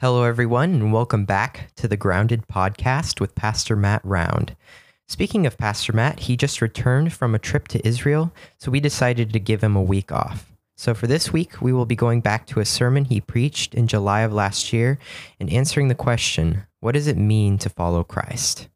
Hello, everyone, and welcome back to the Grounded Podcast with Pastor Matt Round. Speaking of Pastor Matt, he just returned from a trip to Israel, so we decided to give him a week off. So, for this week, we will be going back to a sermon he preached in July of last year and answering the question what does it mean to follow Christ?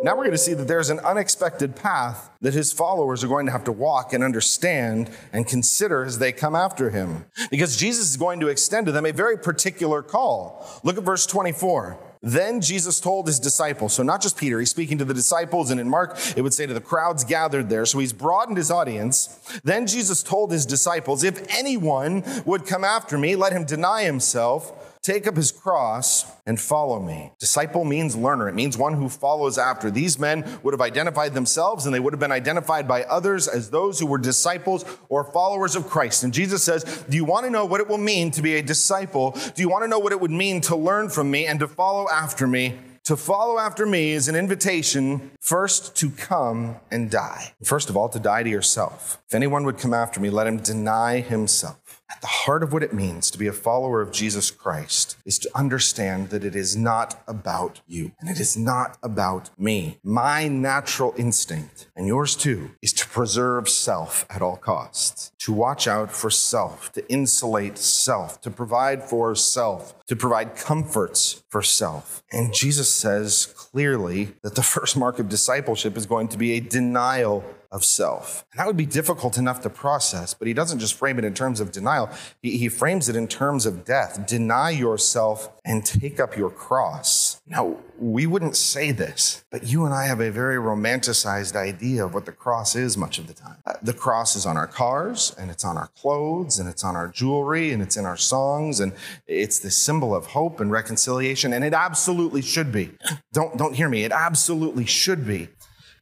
Now we're going to see that there's an unexpected path that his followers are going to have to walk and understand and consider as they come after him. Because Jesus is going to extend to them a very particular call. Look at verse 24. Then Jesus told his disciples, so not just Peter, he's speaking to the disciples, and in Mark, it would say to the crowds gathered there. So he's broadened his audience. Then Jesus told his disciples, if anyone would come after me, let him deny himself Take up his cross and follow me. Disciple means learner. It means one who follows after. These men would have identified themselves and they would have been identified by others as those who were disciples or followers of Christ. And Jesus says, Do you want to know what it will mean to be a disciple? Do you want to know what it would mean to learn from me and to follow after me? To follow after me is an invitation first to come and die. First of all, to die to yourself. If anyone would come after me, let him deny himself. At the heart of what it means to be a follower of Jesus Christ is to understand that it is not about you and it is not about me. My natural instinct, and yours too, is to preserve self at all costs, to watch out for self, to insulate self, to provide for self, to provide comforts for self. And Jesus says clearly that the first mark of discipleship is going to be a denial of self. And that would be difficult enough to process, but he doesn't just frame it in terms of denial, he, he, frames it in terms of death. Deny yourself and take up your cross. Now, we wouldn't say this, but you and I have a very romanticized idea of what the cross is much of the time. Uh, the cross is on our cars, and it's on our clothes, and it's on our jewelry, and it's in our songs, and it's the symbol of hope and reconciliation, and it absolutely should be. Don't, don't hear me, it absolutely should be.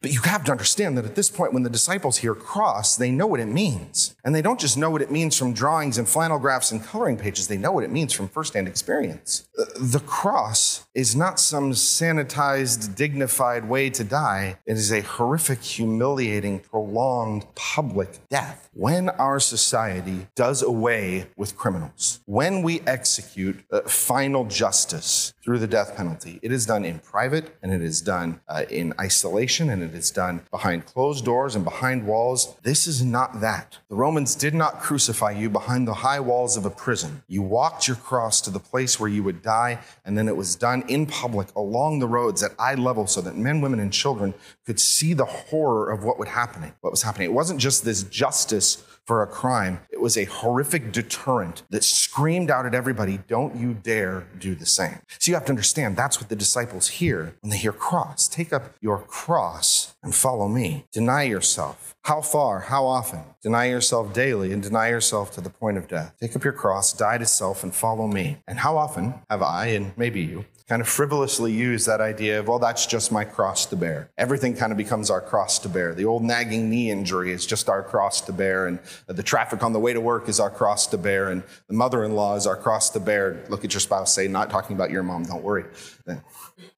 But you have to understand that at this point, when the disciples hear cross, they know what it means. And they don't just know what it means from drawings and flannel graphs and coloring pages, they know what it means from firsthand experience. The cross is not some sanitized, dignified way to die, it is a horrific, humiliating, prolonged public death. When our society does away with criminals, when we execute uh, final justice through the death penalty, it is done in private and it is done uh, in isolation and it is done behind closed doors and behind walls. This is not that. The Romans did not crucify you behind the high walls of a prison. You walked your cross to the place where you would die, and then it was done in public along the roads at eye level so that men, women, and children could see the horror of what was happening. What was happening. It wasn't just this justice for a crime. It was a horrific deterrent that screamed out at everybody, don't you dare do the same. So you have to understand that's what the disciples hear when they hear cross. Take up your cross and follow me. Deny yourself. How far? How often? Deny yourself daily and deny yourself to the point of death. Take up your cross, die to self, and follow me. And how often have I, and maybe you, kind of frivolously use that idea of, well, that's just my cross to bear. Everything kind of becomes our cross to bear. The old nagging knee injury is just our cross to bear, and the traffic on the way to work is our cross to bear, and the mother in law is our cross to bear. Look at your spouse, say, not talking about your mom, don't worry.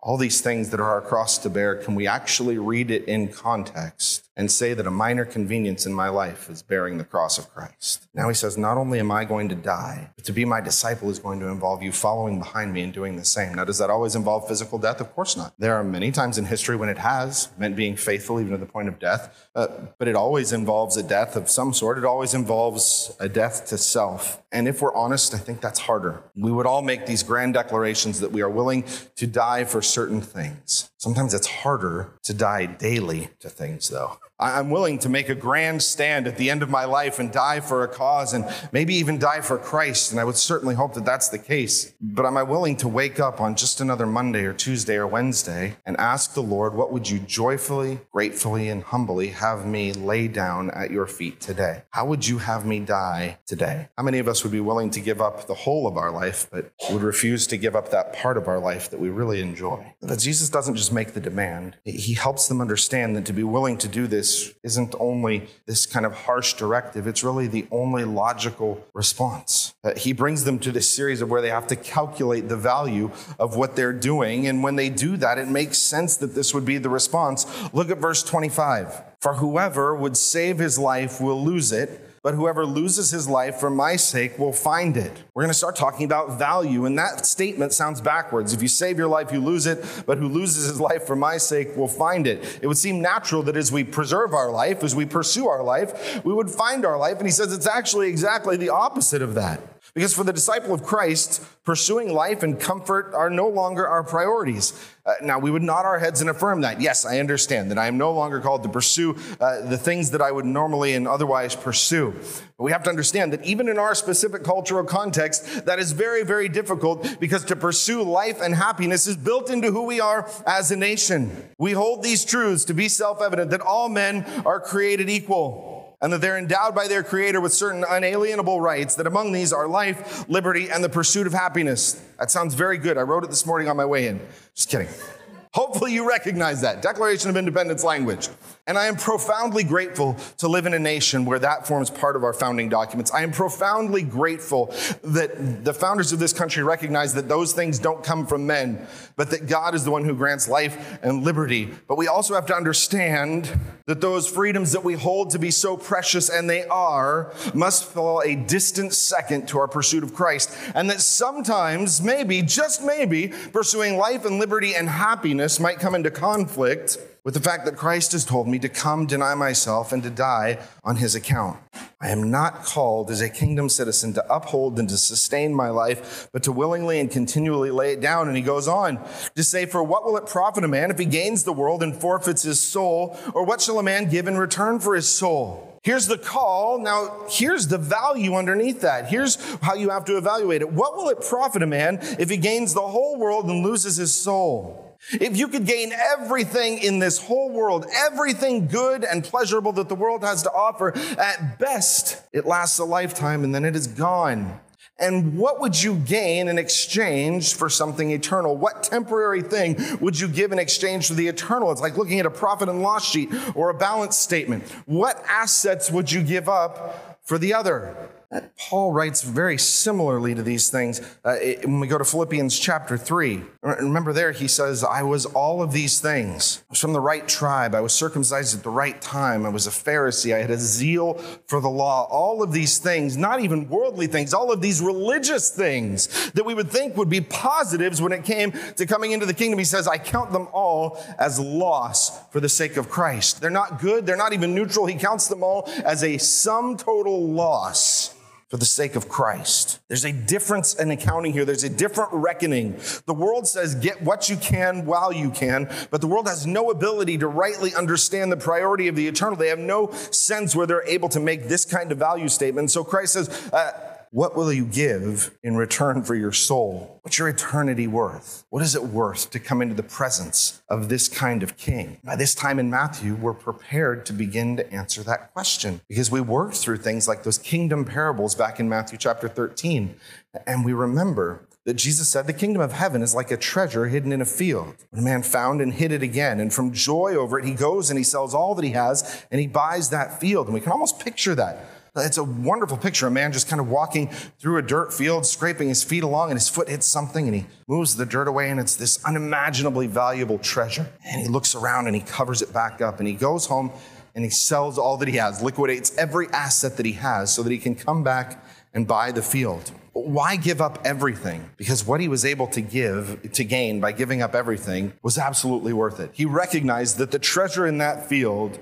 All these things that are our cross to bear, can we actually read it in context? And say that a minor convenience in my life is bearing the cross of Christ. Now he says, Not only am I going to die, but to be my disciple is going to involve you following behind me and doing the same. Now, does that always involve physical death? Of course not. There are many times in history when it has meant being faithful even to the point of death, uh, but it always involves a death of some sort. It always involves a death to self. And if we're honest, I think that's harder. We would all make these grand declarations that we are willing to die for certain things. Sometimes it's harder to die daily to things, though. I'm willing to make a grand stand at the end of my life and die for a cause and maybe even die for Christ. And I would certainly hope that that's the case. But am I willing to wake up on just another Monday or Tuesday or Wednesday and ask the Lord, what would you joyfully, gratefully, and humbly have me lay down at your feet today? How would you have me die today? How many of us would be willing to give up the whole of our life, but would refuse to give up that part of our life that we really enjoy? That Jesus doesn't just make the demand, He helps them understand that to be willing to do this this isn't only this kind of harsh directive, it's really the only logical response. Uh, he brings them to this series of where they have to calculate the value of what they're doing. And when they do that, it makes sense that this would be the response. Look at verse 25. For whoever would save his life will lose it but whoever loses his life for my sake will find it. We're going to start talking about value, and that statement sounds backwards. If you save your life, you lose it, but who loses his life for my sake will find it. It would seem natural that as we preserve our life, as we pursue our life, we would find our life. And he says it's actually exactly the opposite of that. Because for the disciple of Christ, pursuing life and comfort are no longer our priorities. Uh, now, we would nod our heads and affirm that. Yes, I understand that I am no longer called to pursue uh, the things that I would normally and otherwise pursue. But we have to understand that even in our specific cultural context, that is very, very difficult because to pursue life and happiness is built into who we are as a nation. We hold these truths to be self evident that all men are created equal and that they're endowed by their Creator with certain unalienable rights, that among these are life, liberty, and the pursuit of happiness. That sounds very good. I wrote it this morning on my way in. Just kidding. Hopefully, you recognize that. Declaration of Independence language. And I am profoundly grateful to live in a nation where that forms part of our founding documents. I am profoundly grateful that the founders of this country recognize that those things don't come from men, but that God is the one who grants life and liberty. But we also have to understand that those freedoms that we hold to be so precious, and they are, must fall a distant second to our pursuit of Christ. And that sometimes, maybe, just maybe, pursuing life and liberty and happiness might come into conflict with the fact that Christ has told me to come deny myself and to die on his account. I am not called as a kingdom citizen to uphold and to sustain my life, but to willingly and continually lay it down. And he goes on to say, For what will it profit a man if he gains the world and forfeits his soul? Or what shall a man give in return for his soul? Here's the call. Now, here's the value underneath that. Here's how you have to evaluate it. What will it profit a man if he gains the whole world and loses his soul? If you could gain everything in this whole world, everything good and pleasurable that the world has to offer, at best, it lasts a lifetime and then it is gone. And what would you gain in exchange for something eternal? What temporary thing would you give in exchange for the eternal? It's like looking at a profit and loss sheet or a balance statement. What assets would you give up for the other? Paul writes very similarly to these things uh, when we go to Philippians chapter 3. Remember, there he says, I was all of these things. I was from the right tribe. I was circumcised at the right time. I was a Pharisee. I had a zeal for the law. All of these things, not even worldly things, all of these religious things that we would think would be positives when it came to coming into the kingdom. He says, I count them all as loss for the sake of Christ. They're not good. They're not even neutral. He counts them all as a sum total loss for the sake of Christ. There's a difference in accounting here. There's a different reckoning. The world says get what you can while you can, but the world has no ability to rightly understand the priority of the eternal. They have no sense where they're able to make this kind of value statement. So Christ says, uh, what will you give in return for your soul? What's your eternity worth? What is it worth to come into the presence of this kind of king? By this time in Matthew, we're prepared to begin to answer that question because we worked through things like those kingdom parables back in Matthew chapter 13. And we remember that Jesus said the kingdom of heaven is like a treasure hidden in a field. A man found and hid it again, and from joy over it, he goes and he sells all that he has and he buys that field. And we can almost picture that it's a wonderful picture. A man just kind of walking through a dirt field, scraping his feet along, and his foot hits something, and he moves the dirt away, and it's this unimaginably valuable treasure. And he looks around and he covers it back up, and he goes home and he sells all that he has, liquidates every asset that he has so that he can come back and buy the field. Why give up everything? Because what he was able to give, to gain by giving up everything was absolutely worth it. He recognized that the treasure in that field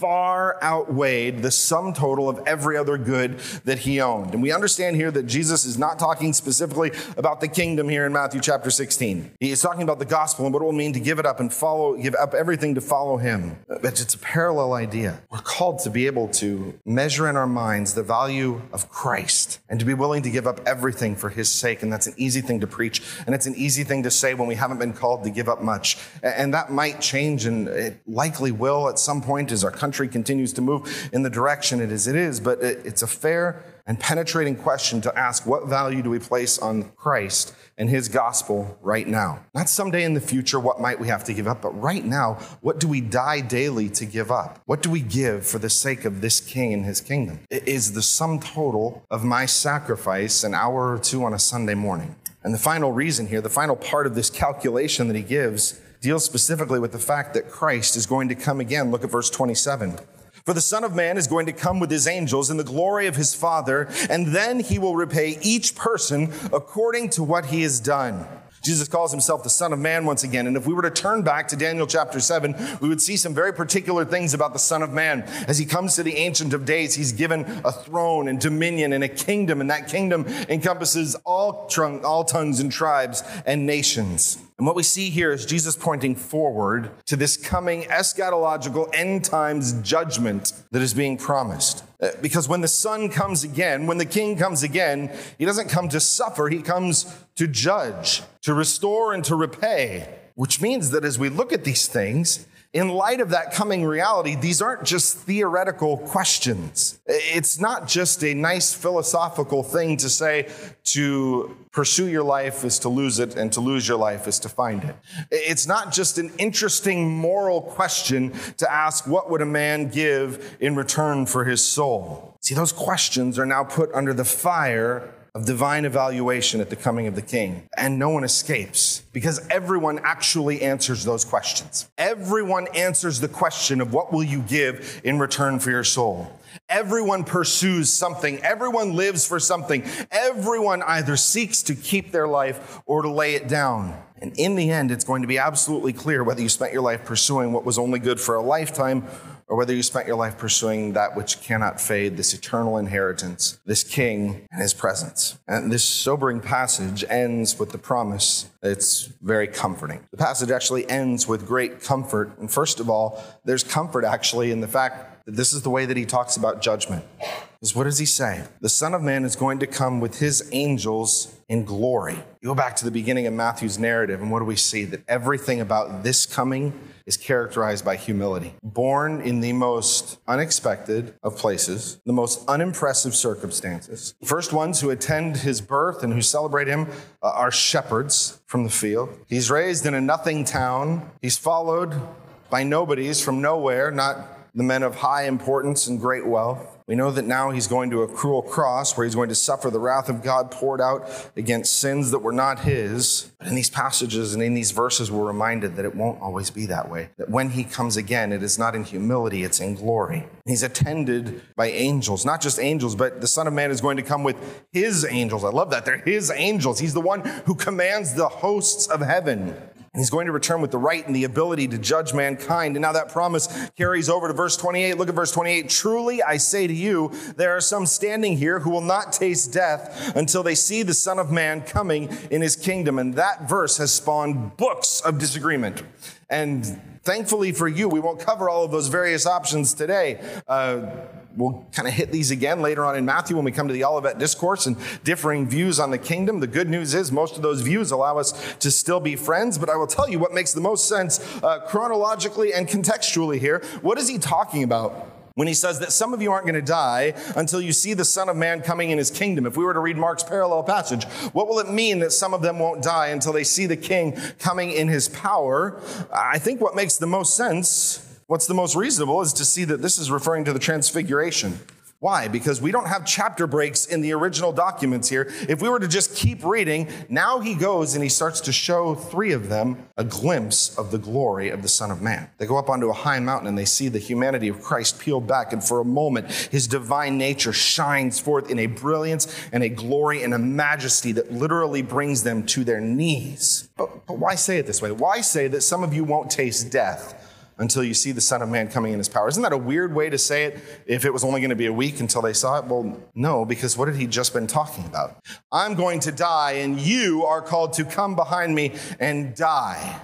far outweighed the sum total of every other good that he owned. And we understand here that Jesus is not talking specifically about the kingdom here in Matthew chapter 16. He is talking about the gospel and what it will mean to give it up and follow, give up everything to follow him. But it's a parallel idea. We're called to be able to measure in our minds the value of Christ and to be willing to give up everything for his sake. And that's an easy thing to preach. And it's an easy thing to say when we haven't been called to give up much. And that might change and it likely will at some point as our country continues to move in the direction it is it is. But it's a fair and penetrating question to ask what value do we place on Christ and his gospel right now? Not someday in the future, what might we have to give up, but right now, what do we die daily to give up? What do we give for the sake of this king and his kingdom? It is the sum total of my sacrifice an hour or two on a Sunday morning. And the final reason here, the final part of this calculation that he gives, deals specifically with the fact that Christ is going to come again. Look at verse 27. For the Son of Man is going to come with his angels in the glory of his Father, and then he will repay each person according to what he has done. Jesus calls himself the Son of Man once again. And if we were to turn back to Daniel chapter 7, we would see some very particular things about the Son of Man. As he comes to the Ancient of Days, he's given a throne and dominion and a kingdom, and that kingdom encompasses all, all tongues and tribes and nations. And what we see here is Jesus pointing forward to this coming eschatological end times judgment that is being promised. Uh, because when the Son comes again, when the King comes again, he doesn't come to suffer, he comes to judge, to restore, and to repay. Which means that as we look at these things, in light of that coming reality, these aren't just theoretical questions. It's not just a nice philosophical thing to say to pursue your life is to lose it, and to lose your life is to find it. It's not just an interesting moral question to ask what would a man give in return for his soul. See, those questions are now put under the fire of divine evaluation at the coming of the king. And no one escapes because everyone actually answers those questions. Everyone answers the question of what will you give in return for your soul. Everyone pursues something. Everyone lives for something. Everyone either seeks to keep their life or to lay it down. And in the end, it's going to be absolutely clear whether you spent your life pursuing what was only good for a lifetime or whether you spent your life pursuing that which cannot fade, this eternal inheritance, this king and his presence. And this sobering passage ends with the promise it's very comforting. The passage actually ends with great comfort. And first of all, there's comfort actually in the fact that this is the way that he talks about judgment. Is what does he say? The Son of Man is going to come with his angels in glory. You go back to the beginning of Matthew's narrative, and what do we see? That everything about this coming is characterized by humility. Born in the most unexpected of places, the most unimpressive circumstances. The first ones who attend his birth and who celebrate him uh, are shepherds from the field. He's raised in a nothing town. He's followed by nobodies from nowhere, not the men of high importance and great wealth. We know that now he's going to a cruel cross where he's going to suffer the wrath of God poured out against sins that were not his. But in these passages and in these verses, we're reminded that it won't always be that way. That when he comes again, it is not in humility, it's in glory. He's attended by angels, not just angels, but the Son of Man is going to come with his angels. I love that. They're his angels. He's the one who commands the hosts of heaven. He's going to return with the right and the ability to judge mankind. And now that promise carries over to verse 28. Look at verse 28. Truly I say to you, there are some standing here who will not taste death until they see the Son of Man coming in his kingdom. And that verse has spawned books of disagreement. And thankfully for you, we won't cover all of those various options today. Uh, we'll kind of hit these again later on in Matthew when we come to the Olivet Discourse and differing views on the kingdom. The good news is most of those views allow us to still be friends, but I will tell you what makes the most sense uh, chronologically and contextually here. What is he talking about? when he says that some of you aren't going to die until you see the Son of Man coming in his kingdom. If we were to read Mark's parallel passage, what will it mean that some of them won't die until they see the king coming in his power? I think what makes the most sense What's the most reasonable is to see that this is referring to the transfiguration. Why? Because we don't have chapter breaks in the original documents here. If we were to just keep reading, now he goes and he starts to show three of them a glimpse of the glory of the Son of Man. They go up onto a high mountain and they see the humanity of Christ peeled back, and for a moment, his divine nature shines forth in a brilliance and a glory and a majesty that literally brings them to their knees. But, but why say it this way? Why say that some of you won't taste death? Until you see the Son of Man coming in his power. Isn't that a weird way to say it if it was only going to be a week until they saw it? Well, no, because what had he just been talking about? I'm going to die, and you are called to come behind me and die.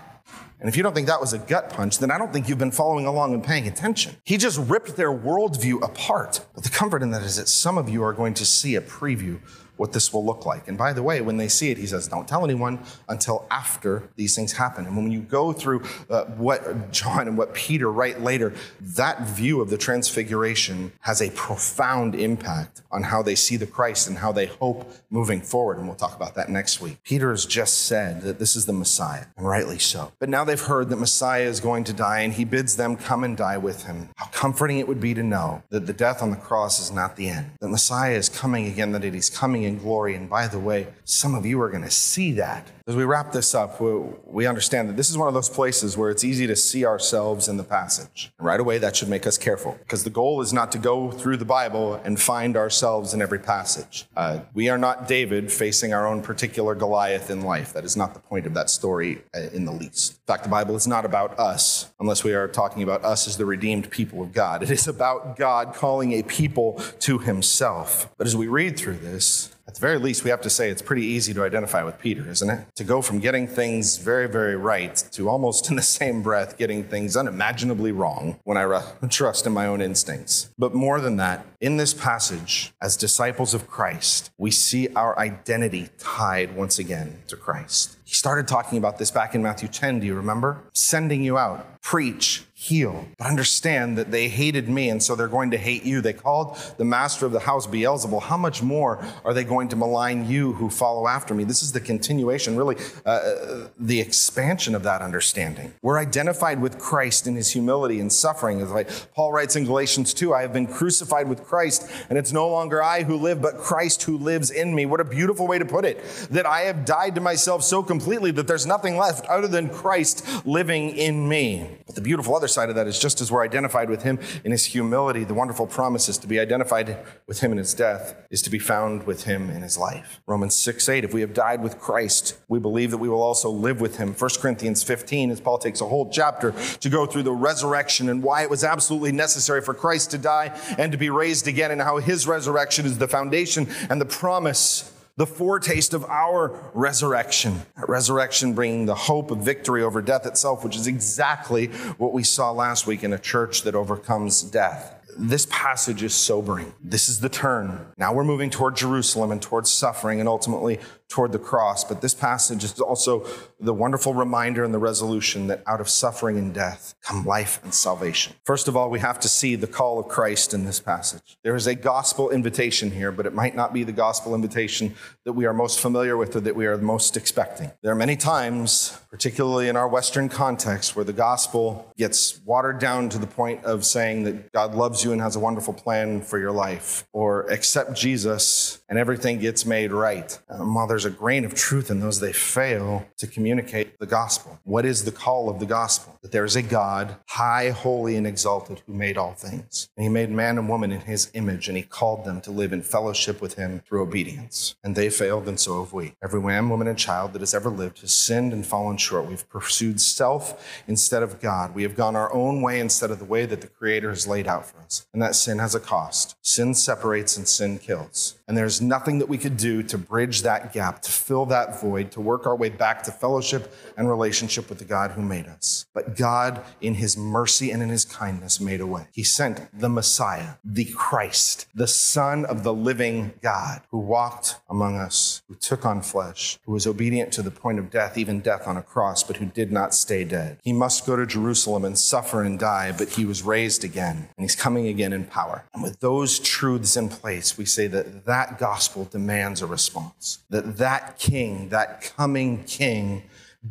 And if you don't think that was a gut punch, then I don't think you've been following along and paying attention. He just ripped their worldview apart. But the comfort in that is that some of you are going to see a preview what this will look like. And by the way, when they see it, he says, don't tell anyone until after these things happen. And when you go through uh, what John and what Peter write later, that view of the transfiguration has a profound impact on how they see the Christ and how they hope moving forward. And we'll talk about that next week. Peter has just said that this is the Messiah, and rightly so. But now they've heard that Messiah is going to die, and he bids them come and die with him. How comforting it would be to know that the death on the cross is not the end, that Messiah is coming again, that is coming in glory. And by the way, some of you are going to see that As we wrap this up, we understand that this is one of those places where it's easy to see ourselves in the passage. And right away, that should make us careful because the goal is not to go through the Bible and find ourselves in every passage. Uh, we are not David facing our own particular Goliath in life. That is not the point of that story uh, in the least. In fact, the Bible is not about us, unless we are talking about us as the redeemed people of God. It is about God calling a people to himself. But as we read through this, at the very least, we have to say it's pretty easy to identify with Peter, isn't it? To go from getting things very, very right to almost in the same breath getting things unimaginably wrong when I trust in my own instincts. But more than that, in this passage, as disciples of Christ, we see our identity tied once again to Christ. He started talking about this back in Matthew 10, do you remember? Sending you out, preach, heal. But understand that they hated me, and so they're going to hate you. They called the master of the house Beelzebul. How much more are they going to malign you who follow after me? This is the continuation, really, uh, uh, the expansion of that understanding. We're identified with Christ in his humility and suffering. As like Paul writes in Galatians 2, I have been crucified with Christ, and it's no longer I who live, but Christ who lives in me. What a beautiful way to put it. That I have died to myself so completely that there's nothing left other than Christ living in me. But the beautiful other side of that is just as we're identified with him in his humility, the wonderful promise is to be identified with him in his death is to be found with him in his life. Romans 6 8, if we have died with Christ, we believe that we will also live with him. 1 Corinthians 15, as Paul takes a whole chapter to go through the resurrection and why it was absolutely necessary for Christ to die and to be raised again, and how his resurrection is the foundation and the promise the foretaste of our resurrection. resurrection bringing the hope of victory over death itself, which is exactly what we saw last week in a church that overcomes death this passage is sobering. This is the turn. Now we're moving toward Jerusalem and towards suffering and ultimately toward the cross. But this passage is also the wonderful reminder and the resolution that out of suffering and death come life and salvation. First of all, we have to see the call of Christ in this passage. There is a gospel invitation here, but it might not be the gospel invitation that we are most familiar with or that we are most expecting. There are many times, particularly in our Western context, where the gospel gets watered down to the point of saying that God loves you and has a wonderful plan for your life, or accept Jesus and everything gets made right. Um, while there's a grain of truth in those, they fail to communicate the gospel. What is the call of the gospel? That there is a God, high, holy, and exalted, who made all things. And he made man and woman in his image, and he called them to live in fellowship with him through obedience. And they failed, and so have we. Every man, woman, and child that has ever lived has sinned and fallen short. We've pursued self instead of God. We have gone our own way instead of the way that the Creator has laid out for us. And that sin has a cost. Sin separates and sin kills. And there's nothing that we could do to bridge that gap, to fill that void, to work our way back to fellowship and relationship with the God who made us. But God, in his mercy and in his kindness, made a way. He sent the Messiah, the Christ, the Son of the living God, who walked among us, who took on flesh, who was obedient to the point of death, even death on a cross, but who did not stay dead. He must go to Jerusalem and suffer and die, but he was raised again, and he's coming again in power. And with those truths in place, we say that that that gospel demands a response. That that king, that coming king,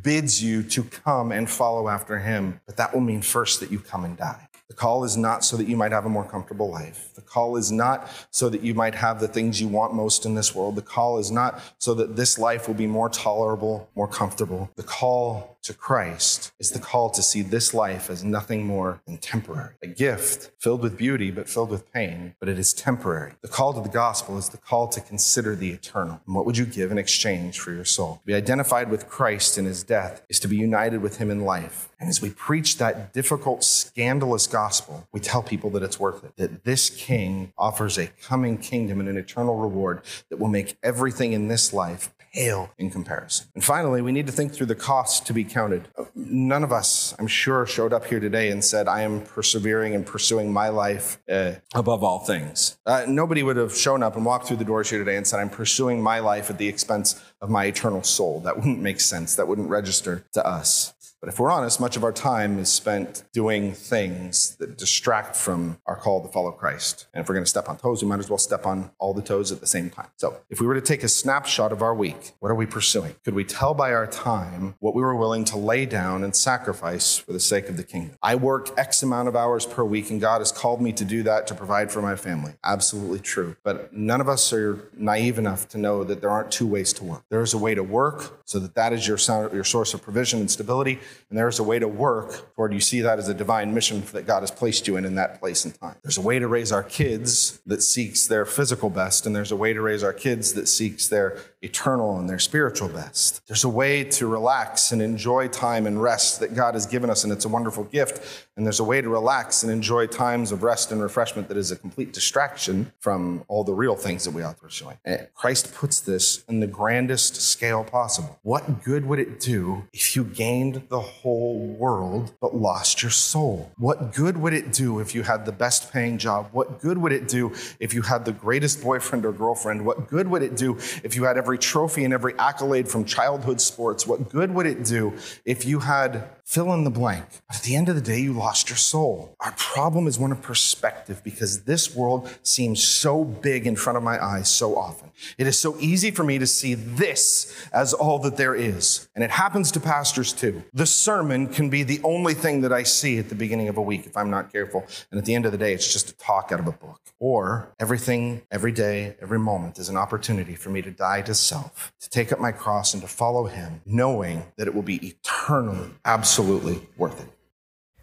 bids you to come and follow after him. But that will mean first that you come and die. The call is not so that you might have a more comfortable life. The call is not so that you might have the things you want most in this world. The call is not so that this life will be more tolerable, more comfortable. The call to Christ is the call to see this life as nothing more than temporary. A gift filled with beauty, but filled with pain, but it is temporary. The call to the gospel is the call to consider the eternal. And what would you give in exchange for your soul? To be identified with Christ in his death is to be united with him in life. And as we preach that difficult, scandalous gospel, we tell people that it's worth it, that this king offers a coming kingdom and an eternal reward that will make everything in this life pale in comparison. And finally, we need to think through the cost to be counted. None of us, I'm sure, showed up here today and said, I am persevering and pursuing my life uh, above all things. Uh, nobody would have shown up and walked through the doors here today and said, I'm pursuing my life at the expense of my eternal soul. That wouldn't make sense. That wouldn't register to us. But if we're honest, much of our time is spent doing things that distract from our call to follow Christ. And if we're going to step on toes, we might as well step on all the toes at the same time. So if we were to take a snapshot of our week, what are we pursuing? Could we tell by our time what we were willing to lay down and sacrifice for the sake of the kingdom? I work X amount of hours per week, and God has called me to do that to provide for my family. Absolutely true. But none of us are naive enough to know that there aren't two ways to work. There is a way to work so that that is your, your source of provision and stability, and there's a way to work toward you see that as a divine mission that God has placed you in in that place and time. There's a way to raise our kids that seeks their physical best, and there's a way to raise our kids that seeks their eternal and their spiritual best. There's a way to relax and enjoy time and rest that God has given us, and it's a wonderful gift. And there's a way to relax and enjoy times of rest and refreshment that is a complete distraction from all the real things that we ought to be pursuing. And Christ puts this in the grandest scale possible. What good would it do if you gained the whole world but lost your soul? What good would it do if you had the best paying job? What good would it do if you had the greatest boyfriend or girlfriend? What good would it do if you had every trophy and every accolade from childhood sports? What good would it do if you had fill in the blank. But at the end of the day, you lost your soul. Our problem is one of perspective because this world seems so big in front of my eyes so often. It is so easy for me to see this as all that there is. And it happens to pastors too. The sermon can be the only thing that I see at the beginning of a week if I'm not careful. And at the end of the day, it's just a talk out of a book. Or everything, every day, every moment is an opportunity for me to die to self, to take up my cross and to follow him, knowing that it will be eternally, absolutely absolutely worth it.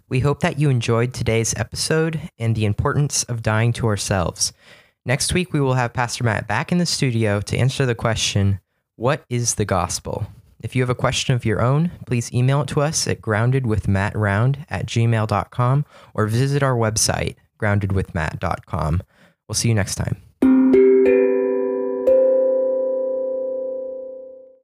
We hope that you enjoyed today's episode and the importance of dying to ourselves. Next week, we will have Pastor Matt back in the studio to answer the question What is the gospel? If you have a question of your own, please email it to us at groundedwithmattround at gmail.com or visit our website, groundedwithmatt.com. We'll see you next time.